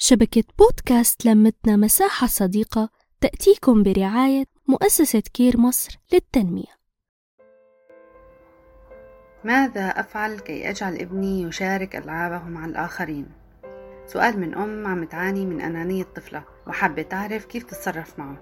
شبكة بودكاست لمتنا مساحة صديقة تأتيكم برعاية مؤسسة كير مصر للتنمية. ماذا أفعل كي أجعل ابني يشارك ألعابه مع الآخرين؟ سؤال من أم عم تعاني من أنانية طفلة وحابة تعرف كيف تتصرف معه.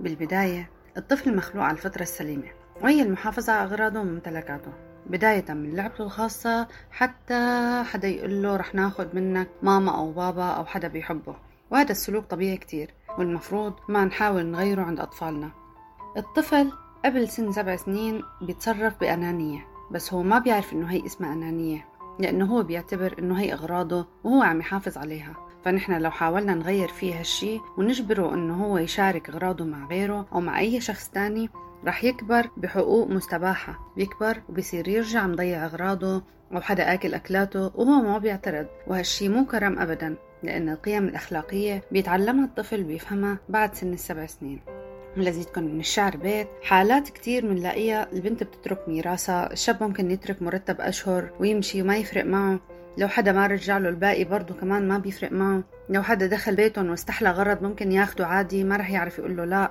بالبداية الطفل مخلوق على الفطرة السليمة وهي المحافظة على أغراضه وممتلكاته بداية من لعبته الخاصة حتى حدا يقول له رح ناخد منك ماما أو بابا أو حدا بيحبه. وهذا السلوك طبيعي كتير والمفروض ما نحاول نغيره عند أطفالنا. الطفل قبل سن سبع سنين بيتصرف بأنانية بس هو ما بيعرف إنه هي اسمها أنانية لأنه هو بيعتبر إنه هي أغراضه وهو عم يحافظ عليها. فنحن لو حاولنا نغير فيه هالشي ونجبره إنه هو يشارك أغراضه مع غيره أو مع أي شخص تاني رح يكبر بحقوق مستباحة بيكبر وبصير يرجع مضيع أغراضه أو حدا آكل أكلاته وهو ما بيعترض وهالشي مو كرم أبدا لأن القيم الأخلاقية بيتعلمها الطفل بيفهمها بعد سن السبع سنين. لزيدكم من الشعر بيت حالات كتير منلاقيها البنت بتترك ميراثها الشاب ممكن يترك مرتب أشهر ويمشي وما يفرق معه لو حدا ما رجع له الباقي برضه كمان ما بيفرق معه لو حدا دخل بيتهم واستحلى غرض ممكن ياخده عادي ما رح يعرف يقول له لا.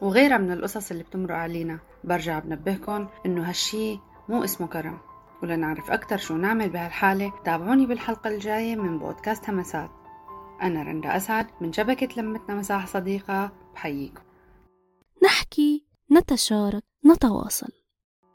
وغيرها من القصص اللي بتمرق علينا. برجع بنبهكم إنه هالشي مو اسمه كرم. ولنعرف أكتر شو نعمل بهالحالة تابعوني بالحلقة الجاية من بودكاست همسات. أنا رندا أسعد من شبكة لمتنا مساحة صديقة بحييكم. نحكي نتشارك نتواصل.